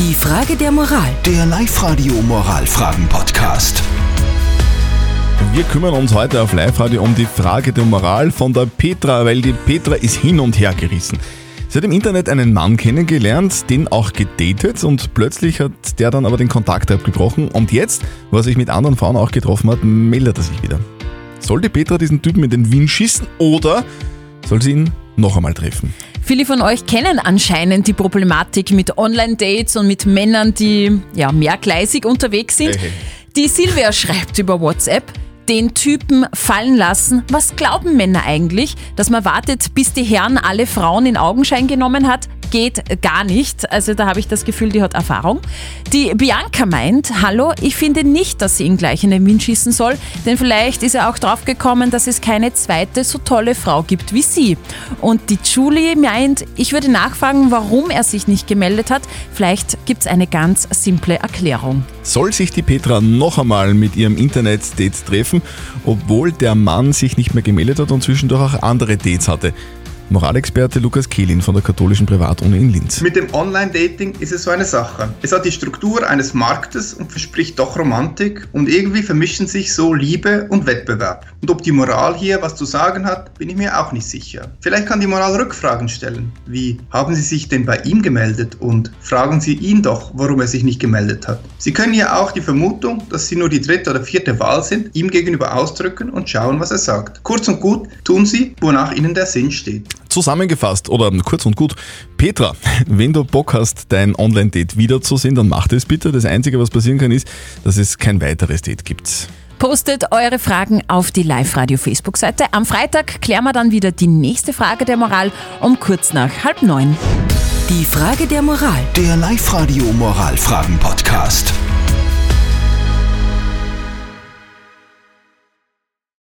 Die Frage der Moral. Der Live-Radio Moralfragen-Podcast. Wir kümmern uns heute auf Live-Radio um die Frage der Moral von der Petra, weil die Petra ist hin und her gerissen. Sie hat im Internet einen Mann kennengelernt, den auch gedatet und plötzlich hat der dann aber den Kontakt abgebrochen und jetzt, wo er sich mit anderen Frauen auch getroffen hat, meldet er sich wieder. Soll die Petra diesen Typen in den Wind schießen oder soll sie ihn noch einmal treffen? Viele von euch kennen anscheinend die Problematik mit Online-Dates und mit Männern, die ja mehrgleisig unterwegs sind. Hey. Die Silvia schreibt über WhatsApp, den Typen fallen lassen. Was glauben Männer eigentlich? Dass man wartet, bis die Herren alle Frauen in Augenschein genommen hat? Geht gar nicht. Also da habe ich das Gefühl, die hat Erfahrung. Die Bianca meint, hallo, ich finde nicht, dass sie ihn gleich in den Wind schießen soll, denn vielleicht ist er auch drauf gekommen, dass es keine zweite so tolle Frau gibt wie sie. Und die Julie meint, ich würde nachfragen, warum er sich nicht gemeldet hat. Vielleicht gibt es eine ganz simple Erklärung. Soll sich die Petra noch einmal mit ihrem Internet-Date treffen, obwohl der Mann sich nicht mehr gemeldet hat und zwischendurch auch andere Dates hatte? Moralexperte Lukas Kehlin von der katholischen Privatuni in Linz. Mit dem Online-Dating ist es so eine Sache. Es hat die Struktur eines Marktes und verspricht doch Romantik und irgendwie vermischen sich so Liebe und Wettbewerb. Und ob die Moral hier was zu sagen hat, bin ich mir auch nicht sicher. Vielleicht kann die Moral Rückfragen stellen, wie haben Sie sich denn bei ihm gemeldet und fragen Sie ihn doch, warum er sich nicht gemeldet hat. Sie können ja auch die Vermutung, dass Sie nur die dritte oder vierte Wahl sind, ihm gegenüber ausdrücken und schauen, was er sagt. Kurz und gut tun Sie, wonach Ihnen der Sinn steht. Zusammengefasst oder kurz und gut, Petra, wenn du Bock hast, dein Online-Date wiederzusehen, dann mach das bitte. Das Einzige, was passieren kann, ist, dass es kein weiteres Date gibt. Postet eure Fragen auf die Live-Radio-Facebook-Seite. Am Freitag klären wir dann wieder die nächste Frage der Moral um kurz nach halb neun. Die Frage der Moral. Der Live-Radio Moralfragen-Podcast.